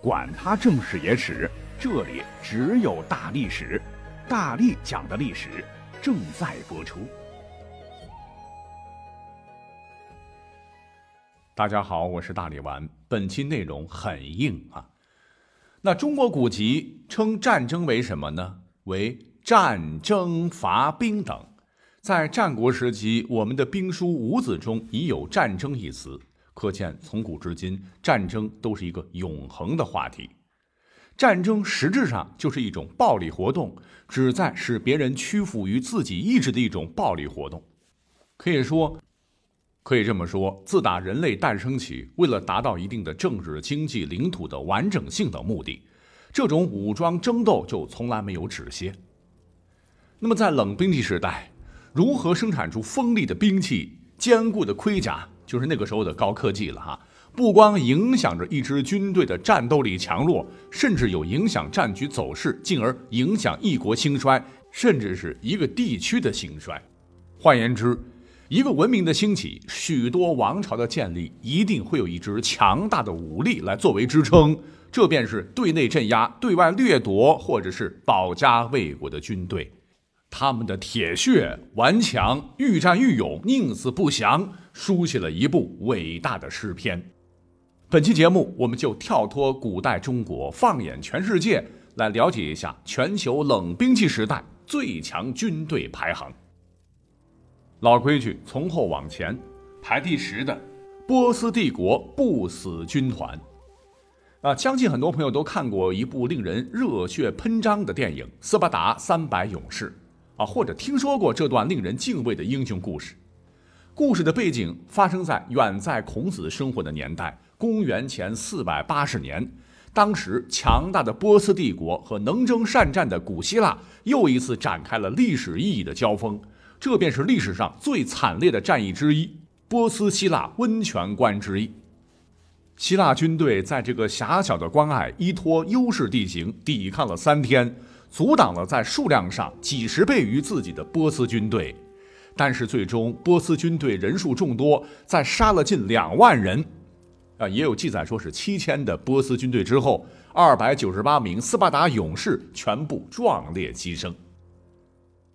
管他正史野史，这里只有大历史，大力讲的历史正在播出。大家好，我是大力丸。本期内容很硬啊。那中国古籍称战争为什么呢？为战争伐兵等。在战国时期，我们的兵书《五子》中已有“战争”一词。可见，从古至今，战争都是一个永恒的话题。战争实质上就是一种暴力活动，旨在使别人屈服于自己意志的一种暴力活动。可以说，可以这么说，自打人类诞生起，为了达到一定的政治、经济、领土的完整性等目的，这种武装争斗就从来没有止歇。那么，在冷兵器时代，如何生产出锋利的兵器、坚固的盔甲？就是那个时候的高科技了哈，不光影响着一支军队的战斗力强弱，甚至有影响战局走势，进而影响一国兴衰，甚至是一个地区的兴衰。换言之，一个文明的兴起，许多王朝的建立，一定会有一支强大的武力来作为支撑，这便是对内镇压、对外掠夺，或者是保家卫国的军队。他们的铁血顽强，愈战愈勇，宁死不降，书写了一部伟大的诗篇。本期节目，我们就跳脱古代中国，放眼全世界，来了解一下全球冷兵器时代最强军队排行。老规矩，从后往前，排第十的波斯帝国不死军团。啊，相信很多朋友都看过一部令人热血喷张的电影《斯巴达三百勇士》。啊，或者听说过这段令人敬畏的英雄故事。故事的背景发生在远在孔子生活的年代，公元前四百八十年。当时，强大的波斯帝国和能征善战的古希腊又一次展开了历史意义的交锋。这便是历史上最惨烈的战役之一——波斯希腊温泉关之役。希腊军队在这个狭小的关隘，依托优势地形，抵抗了三天。阻挡了在数量上几十倍于自己的波斯军队，但是最终波斯军队人数众多，在杀了近两万人，啊，也有记载说是七千的波斯军队之后，二百九十八名斯巴达勇士全部壮烈牺牲。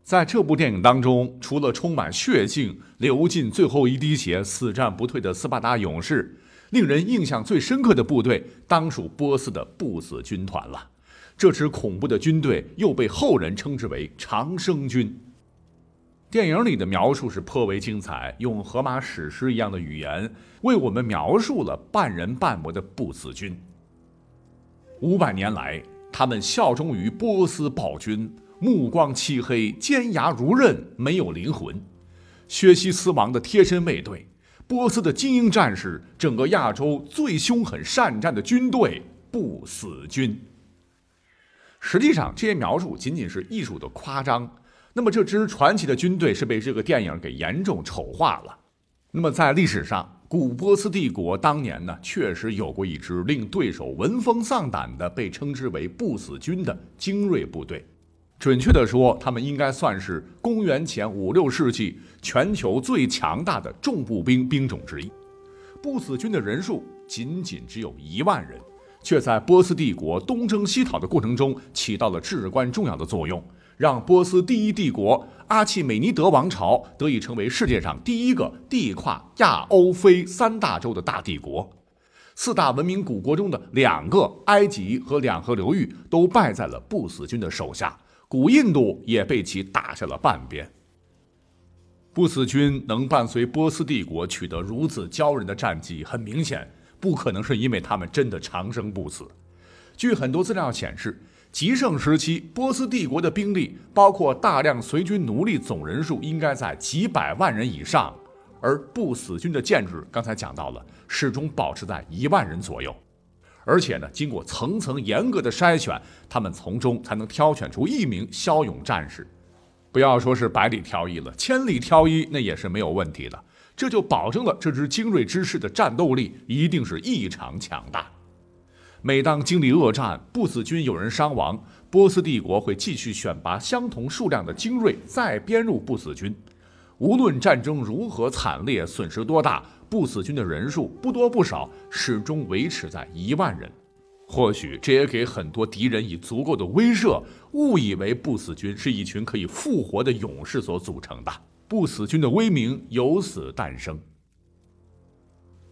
在这部电影当中，除了充满血性、流尽最后一滴血、死战不退的斯巴达勇士，令人印象最深刻的部队当属波斯的不死军团了。这支恐怖的军队又被后人称之为长生军。电影里的描述是颇为精彩，用荷马史诗一样的语言为我们描述了半人半魔的不死军。五百年来，他们效忠于波斯暴君，目光漆黑，尖牙如刃，没有灵魂。薛西斯王的贴身卫队，波斯的精英战士，整个亚洲最凶狠善战的军队——不死军。实际上，这些描述仅仅是艺术的夸张。那么，这支传奇的军队是被这个电影给严重丑化了。那么，在历史上，古波斯帝国当年呢，确实有过一支令对手闻风丧胆的，被称之为“不死军”的精锐部队。准确的说，他们应该算是公元前五六世纪全球最强大的重步兵兵种之一。不死军的人数仅仅只有一万人。却在波斯帝国东征西讨的过程中起到了至关重要的作用，让波斯第一帝国阿契美尼德王朝得以成为世界上第一个地跨亚欧非三大洲的大帝国。四大文明古国中的两个埃及和两河流域都败在了不死军的手下，古印度也被其打下了半边。不死军能伴随波斯帝国取得如此骄人的战绩，很明显。不可能是因为他们真的长生不死。据很多资料显示，极盛时期波斯帝国的兵力，包括大量随军奴隶，总人数应该在几百万人以上。而不死军的建制，刚才讲到了，始终保持在一万人左右。而且呢，经过层层严格的筛选，他们从中才能挑选出一名骁勇战士。不要说是百里挑一了，千里挑一那也是没有问题的。这就保证了这支精锐之师的战斗力一定是异常强大。每当经历恶战，不死军有人伤亡，波斯帝国会继续选拔相同数量的精锐，再编入不死军。无论战争如何惨烈，损失多大，不死军的人数不多不少，始终维持在一万人。或许这也给很多敌人以足够的威慑，误以为不死军是一群可以复活的勇士所组成的。不死军的威名由此诞生。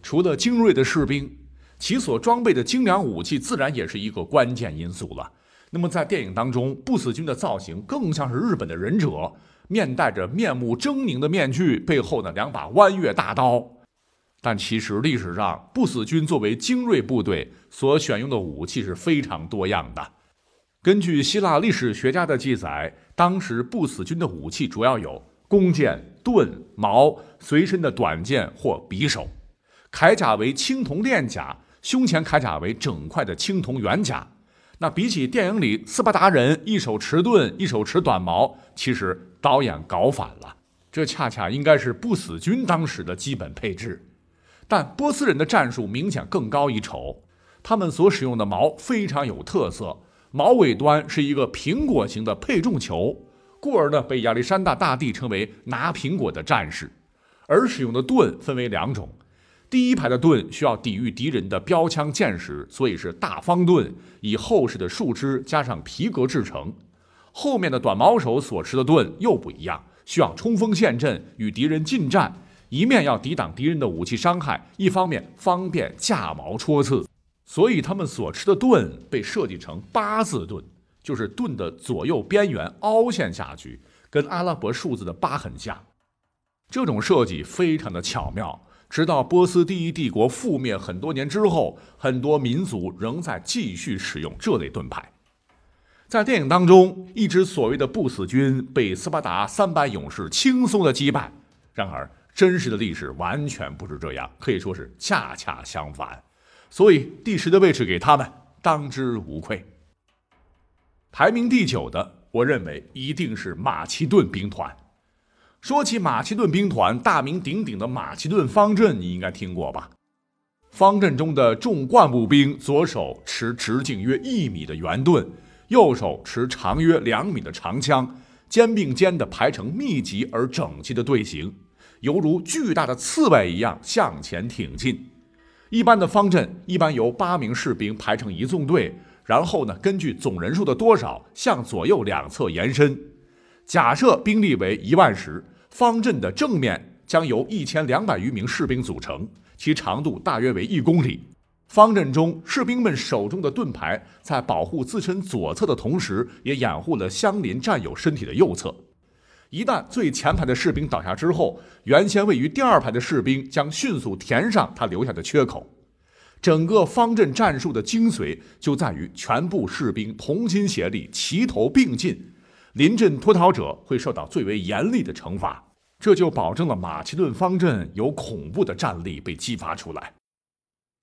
除了精锐的士兵，其所装备的精良武器自然也是一个关键因素了。那么在电影当中，不死军的造型更像是日本的忍者，面戴着面目狰狞的面具，背后呢两把弯月大刀。但其实历史上，不死军作为精锐部队所选用的武器是非常多样的。根据希腊历史学家的记载，当时不死军的武器主要有弓箭、盾、矛、随身的短剑或匕首，铠甲为青铜链甲，胸前铠甲为整块的青铜圆甲。那比起电影里斯巴达人一手持盾，一手持短矛，其实导演搞反了，这恰恰应该是不死军当时的基本配置。但波斯人的战术明显更高一筹，他们所使用的矛非常有特色，矛尾端是一个苹果形的配重球，故而呢被亚历山大大帝称为拿苹果的战士。而使用的盾分为两种，第一排的盾需要抵御敌人的标枪箭矢，所以是大方盾，以厚实的树枝加上皮革制成；后面的短矛手所持的盾又不一样，需要冲锋陷阵，与敌人近战。一面要抵挡敌人的武器伤害，一方面方便架矛戳刺，所以他们所持的盾被设计成八字盾，就是盾的左右边缘凹陷下去，跟阿拉伯数字的八很像。这种设计非常的巧妙，直到波斯第一帝国覆灭很多年之后，很多民族仍在继续使用这类盾牌。在电影当中，一支所谓的不死军被斯巴达三百勇士轻松的击败，然而。真实的历史完全不是这样，可以说是恰恰相反，所以第十的位置给他们当之无愧。排名第九的，我认为一定是马其顿兵团。说起马其顿兵团，大名鼎鼎的马其顿方阵，你应该听过吧？方阵中的重冠步兵，左手持直径约一米的圆盾，右手持长约两米的长枪，肩并肩的排成密集而整齐的队形。犹如巨大的刺猬一样向前挺进。一般的方阵一般由八名士兵排成一纵队，然后呢，根据总人数的多少向左右两侧延伸。假设兵力为一万时，方阵的正面将由一千两百余名士兵组成，其长度大约为一公里。方阵中士兵们手中的盾牌在保护自身左侧的同时，也掩护了相邻战友身体的右侧。一旦最前排的士兵倒下之后，原先位于第二排的士兵将迅速填上他留下的缺口。整个方阵战术的精髓就在于全部士兵同心协力、齐头并进，临阵脱逃者会受到最为严厉的惩罚。这就保证了马其顿方阵有恐怖的战力被激发出来。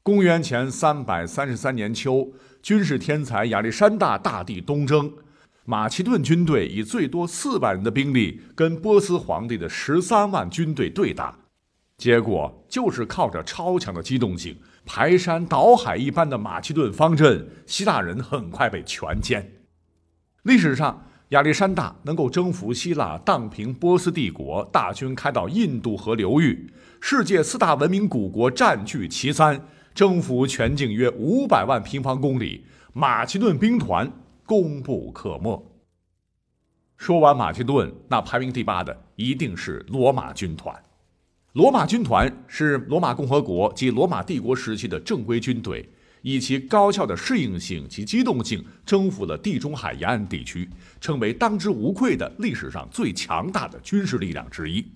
公元前三百三十三年秋，军事天才亚历山大大帝东征。马其顿军队以最多四万人的兵力跟波斯皇帝的十三万军队对打，结果就是靠着超强的机动性，排山倒海一般的马其顿方阵，希腊人很快被全歼。历史上，亚历山大能够征服希腊、荡平波斯帝国，大军开到印度河流域，世界四大文明古国占据其三，征服全境约五百万平方公里，马其顿兵团。功不可没。说完马其顿，那排名第八的一定是罗马军团。罗马军团是罗马共和国及罗马帝国时期的正规军队，以其高效的适应性及机动性，征服了地中海沿岸地区，成为当之无愧的历史上最强大的军事力量之一。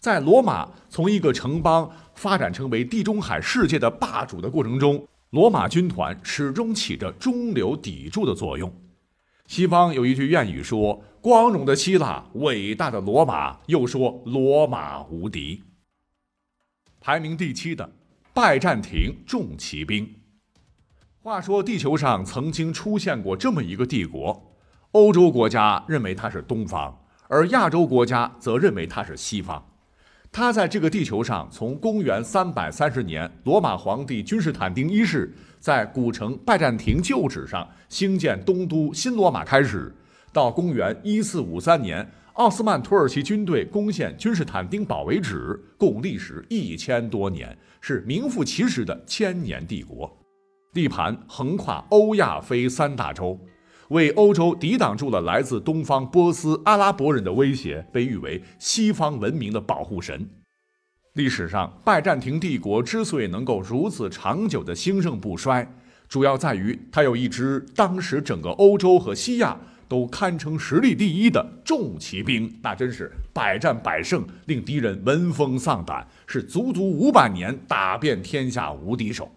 在罗马从一个城邦发展成为地中海世界的霸主的过程中。罗马军团始终起着中流砥柱的作用。西方有一句谚语说：“光荣的希腊，伟大的罗马。”又说：“罗马无敌。”排名第七的拜占庭重骑兵。话说，地球上曾经出现过这么一个帝国，欧洲国家认为它是东方，而亚洲国家则认为它是西方。它在这个地球上，从公元三百三十年罗马皇帝君士坦丁一世在古城拜占庭旧址上兴建东都新罗马开始，到公元一四五三年奥斯曼土耳其军队攻陷君士坦丁堡为止，共历时一千多年，是名副其实的千年帝国。地盘横跨欧亚非三大洲，为欧洲抵挡住了来自东方波斯阿拉伯人的威胁，被誉为西方文明的保护神。历史上，拜占庭帝国之所以能够如此长久的兴盛不衰，主要在于它有一支当时整个欧洲和西亚都堪称实力第一的重骑兵，那真是百战百胜，令敌人闻风丧胆，是足足五百年打遍天下无敌手。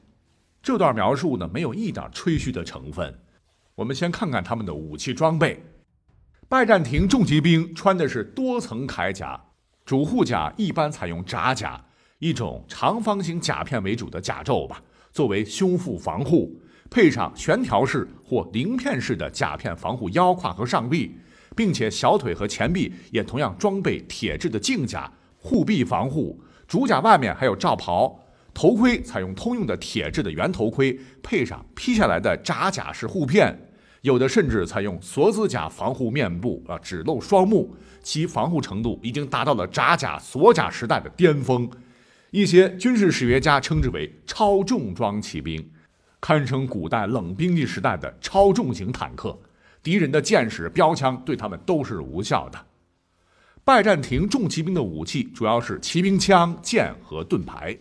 这段描述呢，没有一点吹嘘的成分。我们先看看他们的武器装备。拜占庭重骑兵穿的是多层铠甲，主护甲一般采用铡甲，一种长方形甲片为主的甲胄吧，作为胸腹防护，配上悬条式或鳞片式的甲片防护腰胯和上臂，并且小腿和前臂也同样装备铁质的镜甲护臂防护。主甲外面还有罩袍。头盔采用通用的铁质的圆头盔，配上披下来的扎甲式护片，有的甚至采用锁子甲防护面部啊，只露双目，其防护程度已经达到了扎甲锁甲时代的巅峰。一些军事史学家称之为超重装骑兵，堪称古代冷兵器时代的超重型坦克，敌人的箭矢、标枪对他们都是无效的。拜占庭重骑兵的武器主要是骑兵枪、剑和盾牌。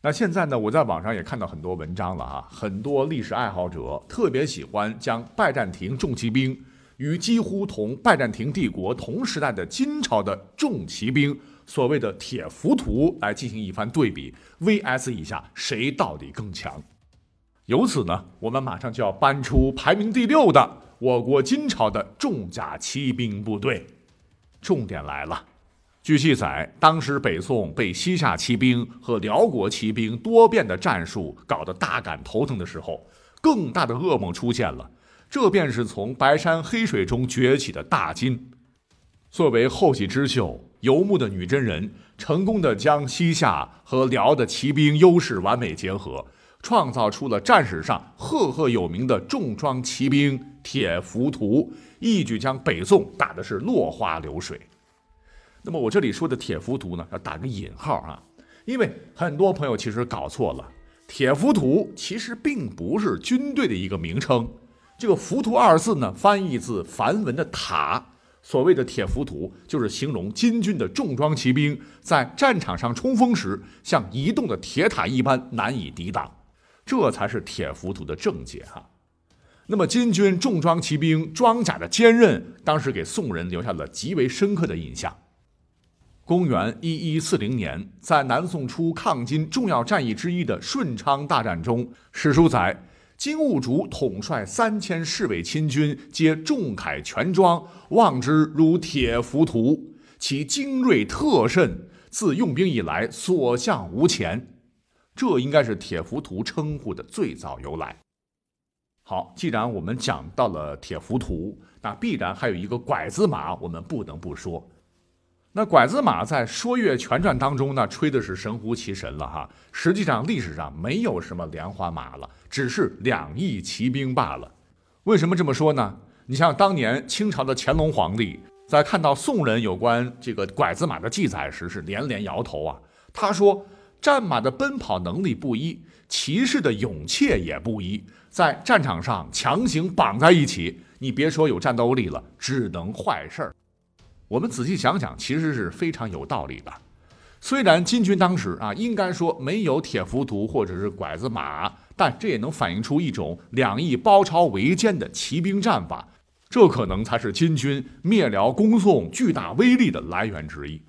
那现在呢？我在网上也看到很多文章了哈，很多历史爱好者特别喜欢将拜占庭重骑兵与几乎同拜占庭帝国同时代的金朝的重骑兵，所谓的铁浮屠来进行一番对比，VS 一下谁到底更强。由此呢，我们马上就要搬出排名第六的我国金朝的重甲骑兵部队，重点来了。据记载，当时北宋被西夏骑兵和辽国骑兵多变的战术搞得大感头疼的时候，更大的噩梦出现了。这便是从白山黑水中崛起的大金。作为后起之秀，游牧的女真人成功的将西夏和辽的骑兵优势完美结合，创造出了战史上赫赫有名的重装骑兵铁浮屠，一举将北宋打的是落花流水。那么我这里说的铁浮屠呢，要打个引号啊，因为很多朋友其实搞错了，铁浮屠其实并不是军队的一个名称。这个“浮屠”二字呢，翻译自梵文的“塔”，所谓的铁浮屠就是形容金军的重装骑兵在战场上冲锋时，像移动的铁塔一般难以抵挡，这才是铁浮屠的正解哈。那么金军重装骑兵装甲的坚韧，当时给宋人留下了极为深刻的印象。公元一一四零年，在南宋初抗金重要战役之一的顺昌大战中，史书载金兀术统帅三千侍卫亲军，皆重铠全装，望之如铁浮屠，其精锐特甚，自用兵以来所向无前。这应该是铁浮屠称呼的最早由来。好，既然我们讲到了铁浮屠，那必然还有一个拐子马，我们不能不说。那拐子马在《说岳全传》当中呢，吹的是神乎其神了哈。实际上历史上没有什么连环马了，只是两翼骑兵罢了。为什么这么说呢？你像当年清朝的乾隆皇帝，在看到宋人有关这个拐子马的记载时，是连连摇头啊。他说，战马的奔跑能力不一，骑士的勇怯也不一，在战场上强行绑在一起，你别说有战斗力了，只能坏事儿。我们仔细想想，其实是非常有道理的。虽然金军当时啊，应该说没有铁浮屠或者是拐子马，但这也能反映出一种两翼包抄围歼的骑兵战法。这可能才是金军灭辽攻宋巨大威力的来源之一。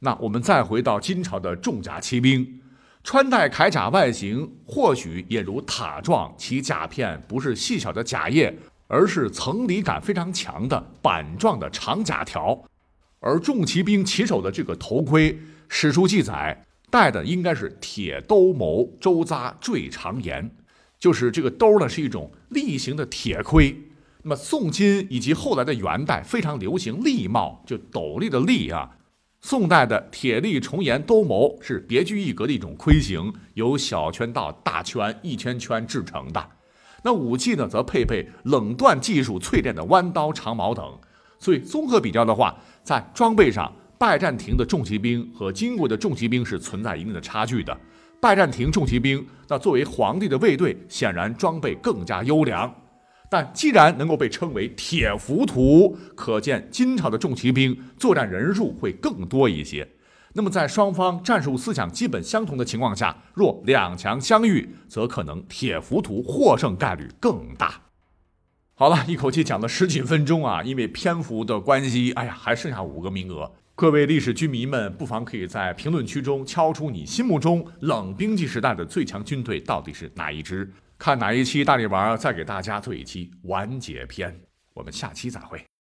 那我们再回到金朝的重甲骑兵，穿戴铠甲外形或许也如塔状，其甲片不是细小的甲叶。而是层理感非常强的板状的长甲条，而重骑兵骑手的这个头盔，史书记载戴的应该是铁兜鍪，周匝坠长檐，就是这个兜呢是一种立形的铁盔。那么宋金以及后来的元代非常流行笠帽，就斗笠的笠啊。宋代的铁力重檐兜鍪是别具一格的一种盔形，由小圈到大圈一圈圈制成的。那武器呢，则配备冷锻技术淬炼的弯刀、长矛等，所以综合比较的话，在装备上，拜占庭的重骑兵和金国的重骑兵是存在一定的差距的。拜占庭重骑兵那作为皇帝的卫队，显然装备更加优良。但既然能够被称为铁浮屠，可见金朝的重骑兵作战人数会更多一些。那么在双方战术思想基本相同的情况下，若两强相遇，则可能铁浮屠获胜概率更大。好了，一口气讲了十几分钟啊，因为篇幅的关系，哎呀，还剩下五个名额。各位历史军迷们，不妨可以在评论区中敲出你心目中冷兵器时代的最强军队到底是哪一支？看哪一期大力丸再给大家做一期完结篇。我们下期再会。